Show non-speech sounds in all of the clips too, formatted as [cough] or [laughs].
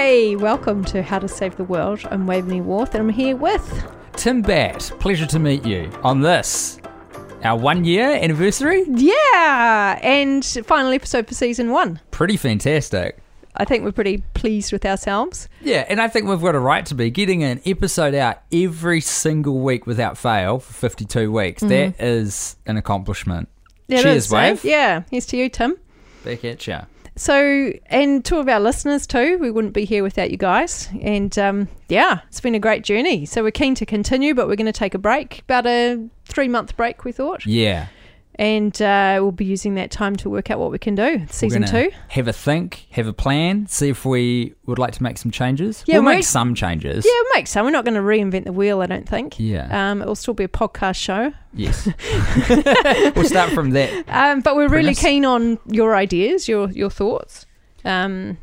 Hey, welcome to How to Save the World. I'm Waveney Warth and I'm here with. Tim Batt, pleasure to meet you on this, our one year anniversary. Yeah! And final episode for season one. Pretty fantastic. I think we're pretty pleased with ourselves. Yeah, and I think we've got a right to be getting an episode out every single week without fail for 52 weeks. That is an accomplishment. It Cheers, is, eh? Wave. Yeah, here's to you, Tim. Back at ya. So, and two of our listeners too, we wouldn't be here without you guys. And um, yeah, it's been a great journey. So, we're keen to continue, but we're going to take a break, about a three month break, we thought. Yeah. And uh, we'll be using that time to work out what we can do. Season two. Have a think, have a plan, see if we would like to make some changes. Yeah, we'll we- make some changes. Yeah, we'll make some. We're not going to reinvent the wheel, I don't think. Yeah. Um, it will still be a podcast show. Yes. [laughs] we'll start from that. Um, but we're really keen on your ideas, your your thoughts. Um,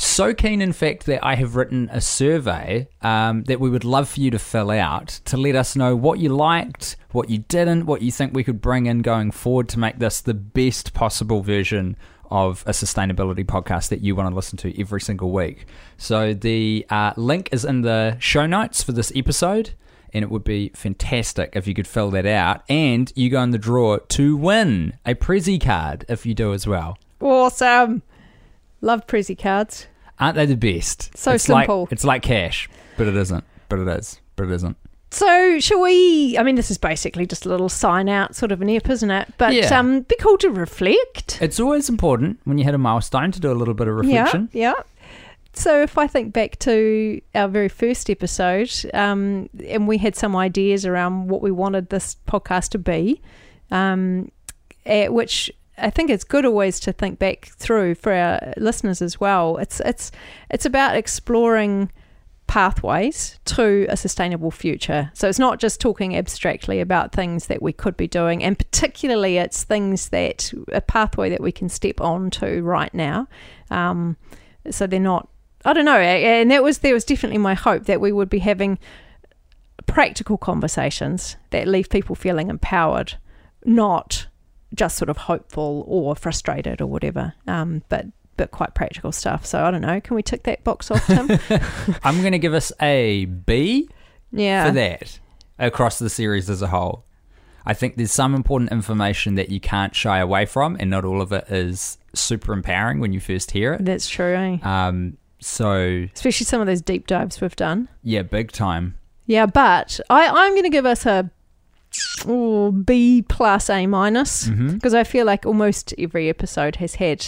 So keen, in fact, that I have written a survey um, that we would love for you to fill out to let us know what you liked, what you didn't, what you think we could bring in going forward to make this the best possible version of a sustainability podcast that you want to listen to every single week. So the uh, link is in the show notes for this episode. And it would be fantastic if you could fill that out. And you go in the draw to win a Prezzy card if you do as well. awesome. Love Prezzy cards. Aren't they the best? So it's like- simple. it's like cash, but it isn't. But it is. But it isn't. So, shall we? I mean, this is basically just a little sign out sort of an ep, isn't it? But Yeah. um, be cool to reflect. It's always important when you hit a milestone to do a little bit of reflection. Yeah, yeah. So if I think back to our very first episode, um, and we had some ideas around what we wanted this podcast to be, um, which I think it's good always to think back through for our listeners as well. It's it's it's about exploring pathways to a sustainable future. So it's not just talking abstractly about things that we could be doing, and particularly it's things that a pathway that we can step onto right now. Um, so they're not. I don't know, and that was there was definitely my hope that we would be having practical conversations that leave people feeling empowered, not just sort of hopeful or frustrated or whatever. Um, but but quite practical stuff. So I don't know. Can we tick that box off, Tim? [laughs] I'm going to give us a B yeah. for that across the series as a whole. I think there's some important information that you can't shy away from, and not all of it is super empowering when you first hear it. That's true. Eh? Um, so Especially some of those deep dives we've done. yeah, big time. Yeah, but I, I'm going to give us a oh, B plus A minus because I feel like almost every episode has had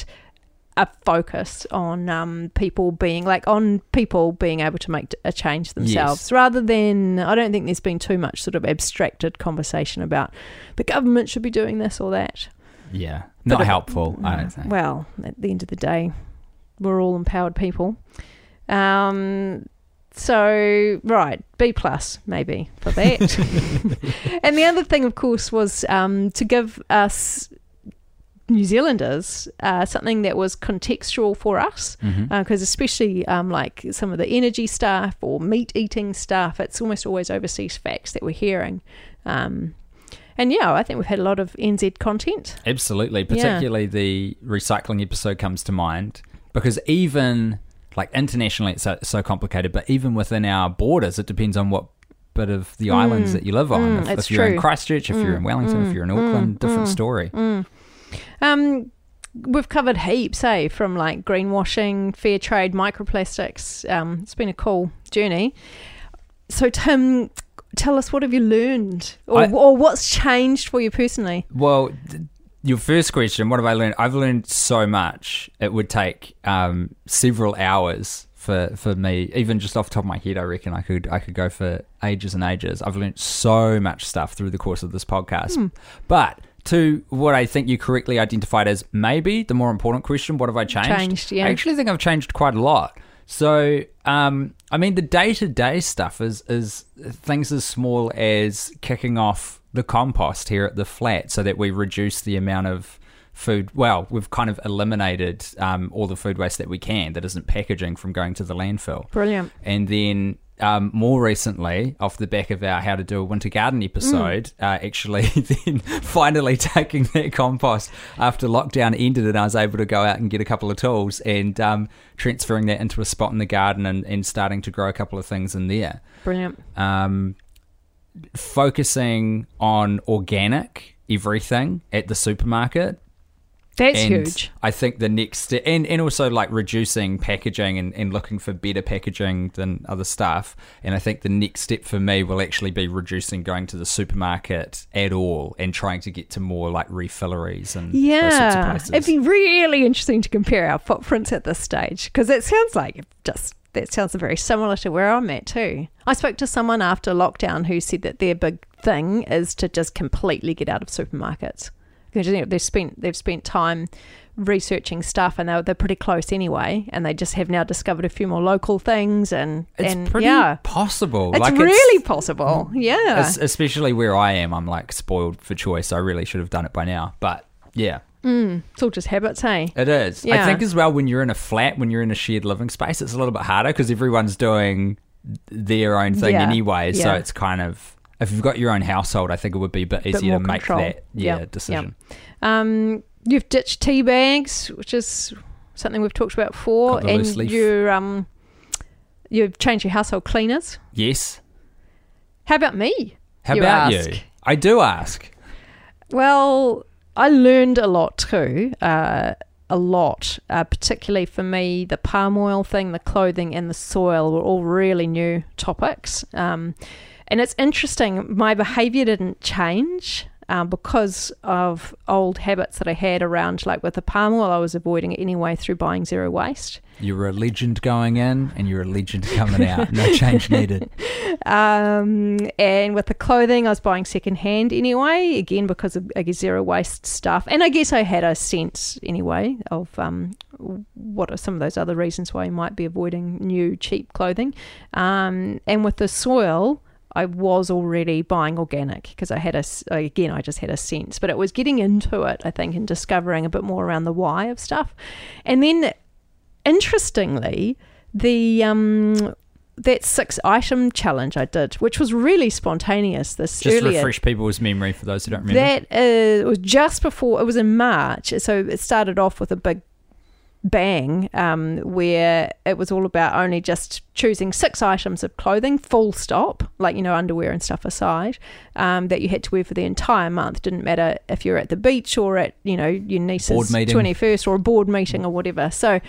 a focus on um, people being like on people being able to make a change themselves Yes. rather than I don't think there's been too much sort of abstracted conversation about the government should be doing this or that. Yeah, But not it- helpful. I don't think. Well, at the end of the day, we're all empowered people. Um, so right, B plus maybe for that. [laughs] and the other thing, of course, was um, to give us New Zealanders uh, something that was contextual for us, because especially um, like some of the energy stuff or meat eating stuff, it's almost always overseas facts that we're hearing. Um, and yeah, I think we've had a lot of NZ content. Absolutely. Yeah. Particularly the recycling episode comes to mind because even like internationally it's so, so complicated, but even within our borders, it depends on what bit of the islands that you live on. Mm, if if you're in. Christchurch, if you're in Wellington, if you're in Auckland, different story. Um, we've covered heaps, eh? From like greenwashing, fair trade, microplastics. Um, it's been a cool journey. So, Tim, tell us what have you learned, or, I- or what's changed for you personally? Well, your first question, what have I learned? I've learned so much. It would take um, several hours for, for me, even just off the top of my head. I reckon I could I could go for ages and ages. I've learned so much stuff through the course of this podcast. But to what I think you correctly identified as maybe the more important question, what have I changed? Changed, yeah. I actually think I've changed quite a lot. So, um, I mean, the day to day stuff is is things as small as kicking off the compost here at the flat, so that we reduce the amount of food. Well, we've kind of eliminated um, all the food waste that we can that isn't packaging from going to the landfill Brilliant. and then um, more recently, off the back of our How to Do a Winter Garden episode, uh, actually [laughs] then finally taking that compost after lockdown ended, and I was able to go out and get a couple of tools and um, transferring that into a spot in the garden and, and starting to grow a couple of things in there. Brilliant. Um, focusing on organic everything at the supermarket That's and huge. I think the next step, and, and also like reducing packaging and, and looking for better packaging than other stuff. And I think the next step for me will actually be reducing going to the supermarket at all and trying to get to more like refilleries and those sorts of Yeah, it'd be really interesting to compare our footprints at this stage because it sounds like just that sounds very similar to where I'm at too. I spoke to someone after lockdown who said that their big thing is to just completely get out of supermarkets because you know, they've spent they've spent time researching stuff and they're, they're pretty close anyway and they just have now discovered a few more local things and it's and pretty yeah possible. it's like really possible yeah especially where I am. I'm like spoiled for choice. I really should have done it by now. But yeah, mm, it's all just habits hey It is. I think as well when you're in a flat, when you're in a shared living space, it's a little bit harder because everyone's doing their own thing Yeah. anyway. So it's kind of if you've got your own household, I think it would be a bit easier more to make control. that yeah, Yep, decision. Um, you've ditched tea bags, which is something we've talked about before, and you're um, you've changed your household cleaners. Yes. How about me? How You about ask. you? I do ask. Well, I learned a lot too. Uh, a lot, uh, particularly for me, the palm oil thing, the clothing, and the soil were all really new topics. Um, and it's interesting, my behavior didn't change um, because of old habits that I had around, like with the palm oil, I was avoiding it anyway through buying zero waste. You're a legend going in and you're a legend coming out. No change needed. [laughs] Um, and with the clothing, I was buying secondhand anyway, again because of I guess zero waste stuff. And I guess I had a sense anyway of um, what are some of those other reasons why you might be avoiding new cheap clothing. Um, and with the soil, I was already buying organic because I had a, again I just had a sense, but it was getting into it I think and discovering a bit more around the why of stuff, and then interestingly the um that six item challenge I did, which was really spontaneous this Just earlier. refresh people's memory for those who don't remember. That uh, was just before it was in March, so it started off with a big bang um, where it was all about only just choosing six items of clothing, full stop, like you know underwear and stuff aside, um, that you had to wear for the entire month. Didn't matter if you're at the beach or at you know your niece's twenty first or a board meeting or whatever. So.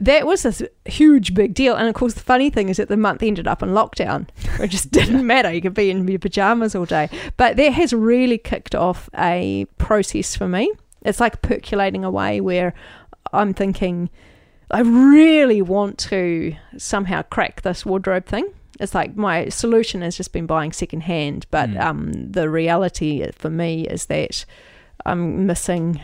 That was a huge big deal. And of course, the funny thing is that the month ended up in lockdown. It just [laughs] didn't matter. You could be in your pajamas all day. But that has really kicked off a process for me. It's like percolating away where I'm thinking, I really want to somehow crack this wardrobe thing. It's like my solution has just been buying secondhand, but Mm. um, the reality for me is that I'm missing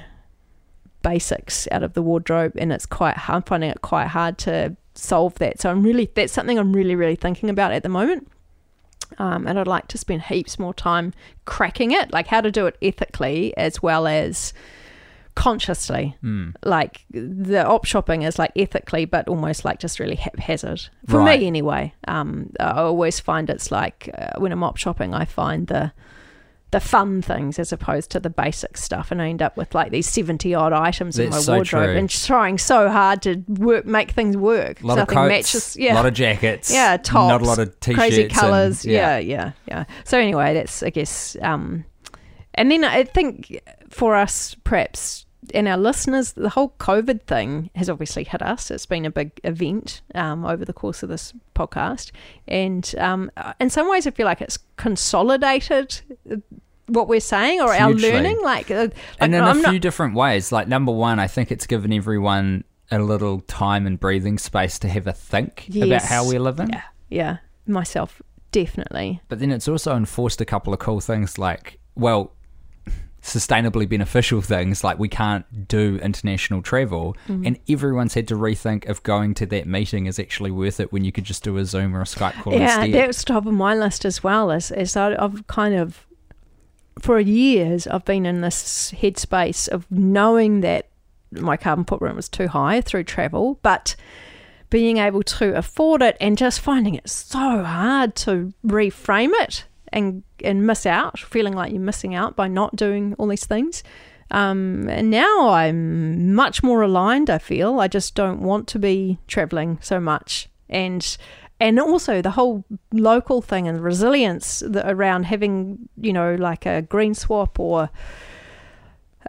basics out of the wardrobe, and it's quite. hard. I'm finding it quite hard to solve that. So I'm really that's something I'm really really thinking about at the moment. Um, and I'd like to spend heaps more time cracking it, like how to do it ethically as well as consciously. Mm. Like the op shopping is like ethically, but almost like just really haphazard for Right. me anyway. Um, I always find it's like uh, when I'm op shopping, I find the the fun things as opposed to the basic stuff, and I end up with like these seventy odd items in my so wardrobe true. and trying so hard to work make things work. A lot of coats, matches. Yeah a lot of jackets, Yeah, tops not a lot of t-shirts, crazy and- colors. yeah. yeah, yeah, So anyway, that's I guess. Um, and then I think for us, perhaps, and our listeners, the whole COVID thing has obviously hit us. It's been a big event um, over the course of this podcast, and um, in some ways, I feel like it's consolidated uh, what we're saying or our learning. Like, uh, and in I'm a not- few different ways. Like number one, I think it's given everyone a little time and breathing space to have a think about how we're living. yeah, yeah, myself definitely. But then it's also enforced a couple of cool things like, well, sustainably beneficial things like we can't do international travel Mm. and everyone's had to rethink if going to that meeting is actually worth it when you could just do a Zoom or a Skype call Yeah, instead. that was top of my list as well. As, as I, I've kind of, for years, I've been in this headspace of knowing that my carbon footprint was too high through travel, but being able to afford it and just finding it so hard to reframe it and and miss out, feeling like you're missing out by not doing all these things. Um, and now I'm much more aligned. I feel I just don't want to be traveling so much, and and also the whole local thing and resilience around having you know like a green swap or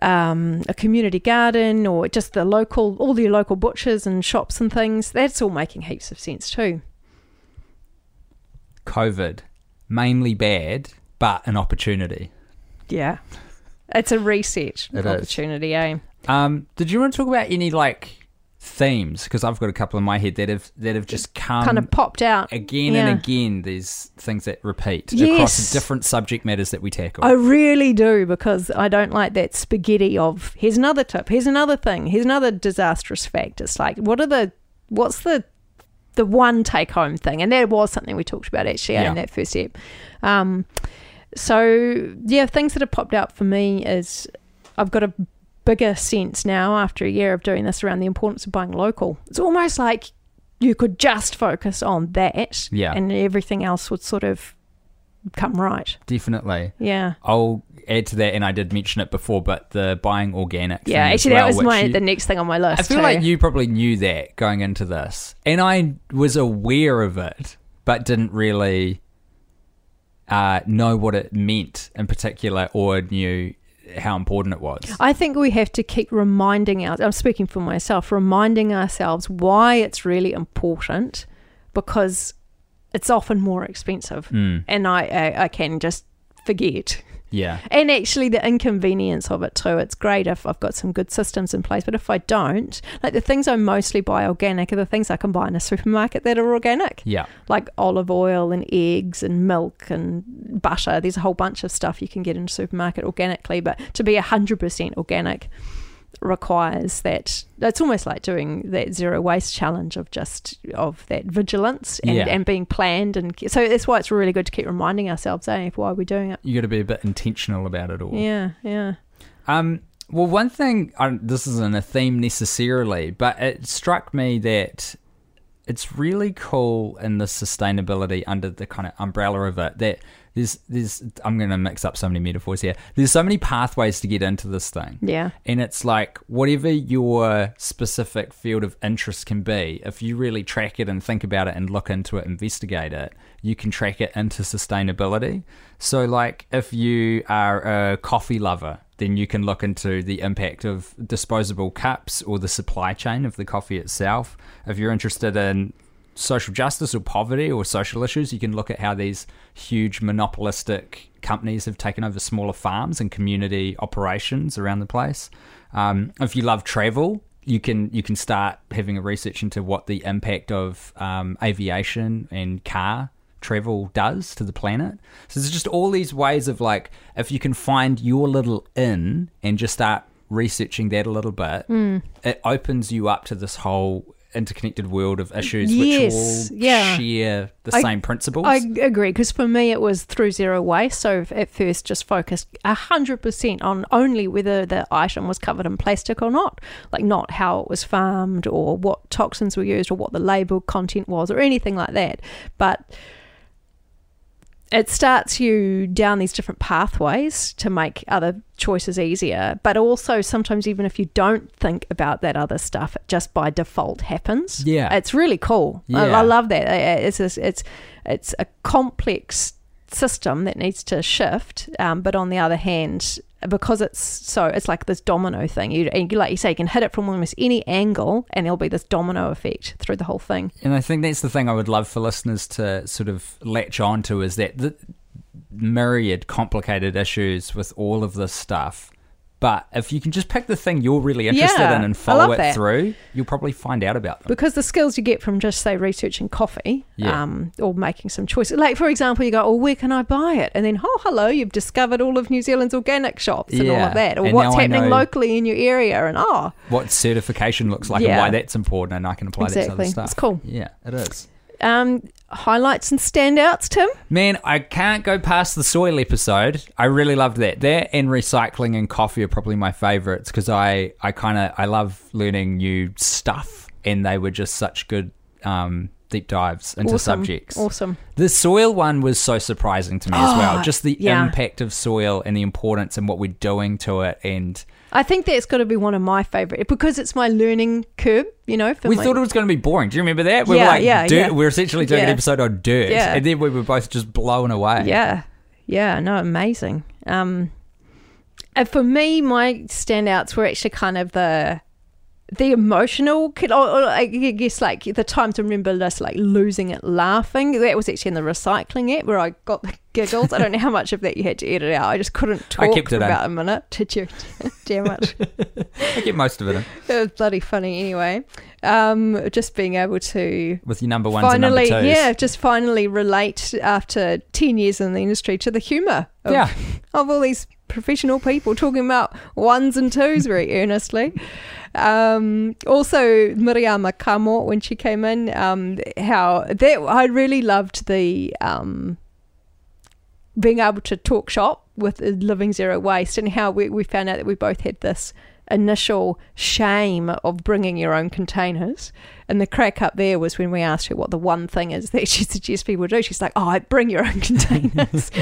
um, a community garden or just the local all the local butchers and shops and things. That's all making heaps of sense too. COVID, mainly bad, but an opportunity. Yeah. It's a reset It is. opportunity, eh? Um, did you want to talk about any like themes? Because I've got a couple in my head that have that have just come kind of popped out. again Yeah. and again. These things that repeat Yes. across different subject matters that we tackle. I really do because I don't like that spaghetti of here's another tip, here's another thing, here's another disastrous fact. It's like what are the what's the the one take home thing? And that was something we talked about actually Yeah. in that first step. Um, so yeah, things that have popped out for me is I've got a bigger sense now after a year of doing this around the importance of buying local. It's almost like you could just focus on that Yeah. and everything else would sort of come right. Definitely. Yeah. I'll add to that, and I did mention it before, but the buying organic. Yeah, actually, that was my you- the next thing on my list. I feel too. like you probably knew that going into this, and I was aware of it, but didn't really uh, know what it meant in particular, or knew how important it was. I think we have to keep reminding our. I'm speaking for myself, reminding ourselves why it's really important, because it's often more expensive, Mm, and I, I I can just forget. yeah, And actually, the inconvenience of it too. It's great if I've got some good systems in place, but if I don't, like the things I mostly buy organic are the things I can buy in a supermarket that are organic. yeah, like olive oil and eggs and milk and butter. There's a whole bunch of stuff you can get in a supermarket organically, but to be 100% organic requires that it's almost like doing that zero waste challenge of just of that vigilance and, Yeah. and being planned and so that's why it's really good to keep reminding ourselves eh, why we're doing it you got to be a bit intentional about it all. yeah yeah Um, well, one thing, I, this isn't a theme necessarily, but it struck me that it's really cool in the sustainability under the kind of umbrella of it that there's, there's, I'm going to mix up so many metaphors here. There's so many pathways to get into this thing. yeah And it's like whatever your specific field of interest can be, if you really track it and think about it and look into it, investigate it, you can track it into sustainability. So, like, if you are a coffee lover, then you can look into the impact of disposable cups or the supply chain of the coffee itself. If you're interested in social justice or poverty or social issues, you can look at how these huge monopolistic companies have taken over smaller farms and community operations around the place. Um, if you love travel, you can you can start having a research into what the impact of um, aviation and car travel does to the planet. So there's just all these ways of like if you can find your little in and just start researching that a little bit, hmm. it opens you up to this whole interconnected world of issues Yes, which all yeah. share the I- same principles. I agree because for me it was through zero waste. So at first, just focused hundred percent on only whether the item was covered in plastic or not, like not how it was farmed or what toxins were used or what the label content was or anything like that. But it starts you down these different pathways to make other choices easier. But also sometimes even if you don't think about that other stuff, it just by default happens. Yeah. it's really cool. I, Yeah. I love that. It's a, it's it's a complex system that needs to shift. Um, but on the other hand, because it's so it's like this domino thing. You, like you say, you can hit it from almost any angle, and there'll be this domino effect through the whole thing. And I think that's the thing I would love for listeners to sort of latch on to is that the myriad complicated issues with all of this stuff. But if you can just pick the thing you're really interested Yeah, in and follow it that. through, you'll probably find out about them. because the skills you get from just say researching coffee Yeah. um, or making some choices like for example you go oh where can i buy it and then oh hello you've discovered all of new zealand's organic shops and all of that or And what's happening locally in your area and oh What certification looks like Yeah. and why that's important, and I can apply that to other stuff. It's cool. Yeah, it is. Um, highlights and standouts tim Man, I can't go past the soil episode. I really loved that. That and recycling and coffee are probably my favorites because I, I kind of I love learning new stuff, and they were just such good um, deep dives into awesome. subjects. Awesome. The soil one was so surprising to me as well. Oh, Just the yeah. impact of soil and the importance and what we're doing to it. And I think that's got to be one of my favorite because it's my learning curve. You know, for we my, thought it was going to be boring. Do you remember that? We Yeah, were like, yeah, dirt. yeah. we're essentially doing an episode on dirt. Yeah. And then we were both just blown away. Yeah, yeah, no, amazing. Um, and for me, my standouts were actually kind of the the emotional, I guess like the time to remember just like losing it, laughing. That was actually in the recycling app where I got the giggles. I don't know how much of that you had to edit out. I just couldn't talk kept for it in. about a minute. Did you? [laughs] Damn it. I get most of it in. It was bloody funny anyway. Um, just being able to with your number ones finally, and number twos. yeah, just finally relate after 10 years in the industry to the humour of, Yeah. of all these professional people talking about ones and twos very earnestly. Um, also, Miriama Kamo, when she came in, um, how that I really loved the um, being able to talk shop with Living Zero Waste and how we, we found out that we both had this initial shame of bringing your own containers. And the crack up there was when we asked her what the one thing is that [laughs] she suggests people do. She's like, oh, bring your own containers. [laughs]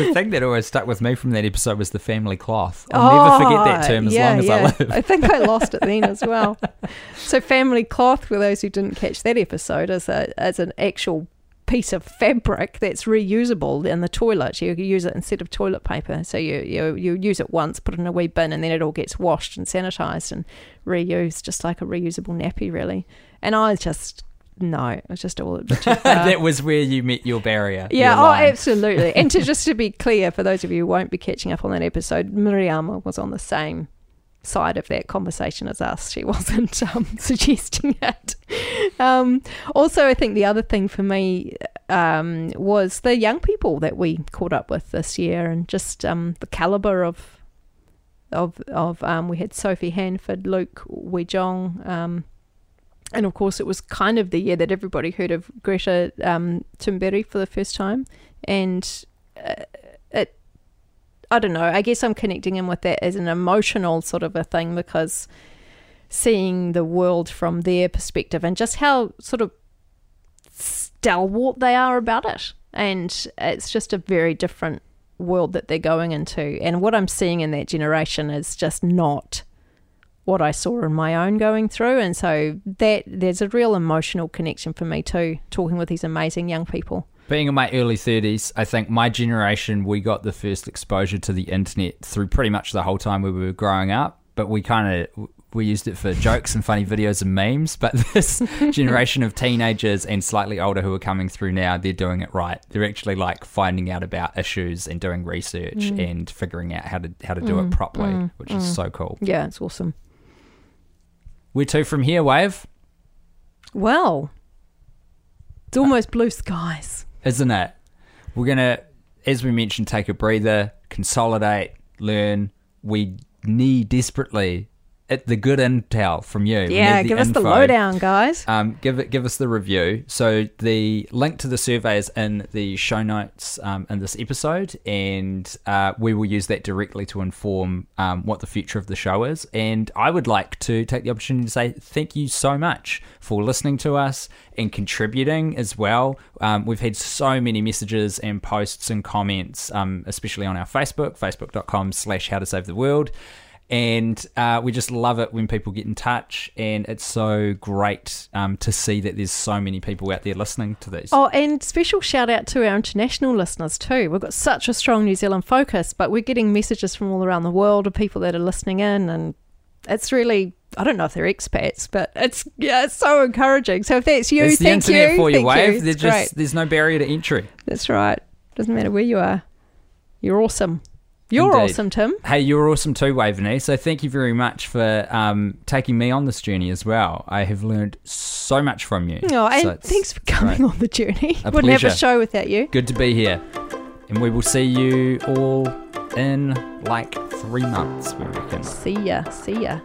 The thing that always stuck with me from that episode was the family cloth. I'll never oh, forget that term as Oh, yeah, long as yeah. I live. I think I lost it then as well. [laughs] So, family cloth, for those who didn't catch that episode, is a is an actual piece of fabric that's reusable in the toilet. You use it instead of toilet paper. So you, you you use it once, put it in a wee bin, and then it all gets washed and sanitized and reused, just like a reusable nappy, really. And I just no, it was just all [laughs] a bit that was where you met your barrier. Yeah, your oh, absolutely. and to [laughs] just to be clear, for those of you who won't be catching up on that episode, Miriama was on the same side of that conversation as us. She [laughs] wasn't um, [laughs] suggesting it. Um, also, I think the other thing for me um, was the young people that we caught up with this year, and just um, the caliber of of of um, we had Sophie Handford, Luke Wijohn. Um, and of course, it was kind of the year that everybody heard of Greta um, Thunberg for the first time, and uh. I don't know. I guess I'm connecting in with that as an emotional sort of a thing because seeing the world from their perspective and just how sort of stalwart they are about it, and it's just a very different world that they're going into. And what I'm seeing in that generation is just not what I saw in my own going through. And so that there's a real emotional connection for me too, talking with these amazing young people. Being in my early 30s, I think my generation, we got the first exposure to the internet through pretty much the whole time we were growing up. But we kind of we used it for jokes and funny videos and memes. But [laughs] this generation of teenagers and slightly older who are coming through now, they're doing it right. They're actually like finding out about issues and doing research mm. and figuring out how to how to do it mm. properly, mm. which is so cool. Yeah, it's awesome. We're two from here, Wave, Well, it's almost blue skies. Isn't it? We're gonna, as we mentioned, take a breather, consolidate, learn. We need desperately it, the good intel from you. Yeah, give us the lowdown, guys. Um, give it, give us the review. So the link to the survey is in the show notes um, in this episode, and uh, we will use that directly to inform um, what the future of the show is. And I would like to take the opportunity to say thank you so much for listening to us and contributing as well. Um, we've had so many messages and posts and comments, um, especially on our Facebook, facebook.com slash how to save the world and uh, we just love it when people get in touch and it's so great um, to see that there's so many people out there listening to these Oh, and special shout out to our international listeners too. We've got such a strong New Zealand focus, but we're getting messages from all around the world of people that are listening in, and it's really. I don't know if they're expats, but it's yeah, it's so encouraging. So if that's you, it's the thank internet you. for you wave You. there's just great. there's no barrier to entry That's right. Doesn't matter where you are. You're awesome. You're Indeed. awesome, Tim. hey you're awesome too waveney so thank you very much for um, taking me on this journey as well i have learned so much from you Oh, and So thanks for coming great. on the journey. A Wouldn't have a show without you. good to be here and we will see you all in like three months we reckon See ya. See ya.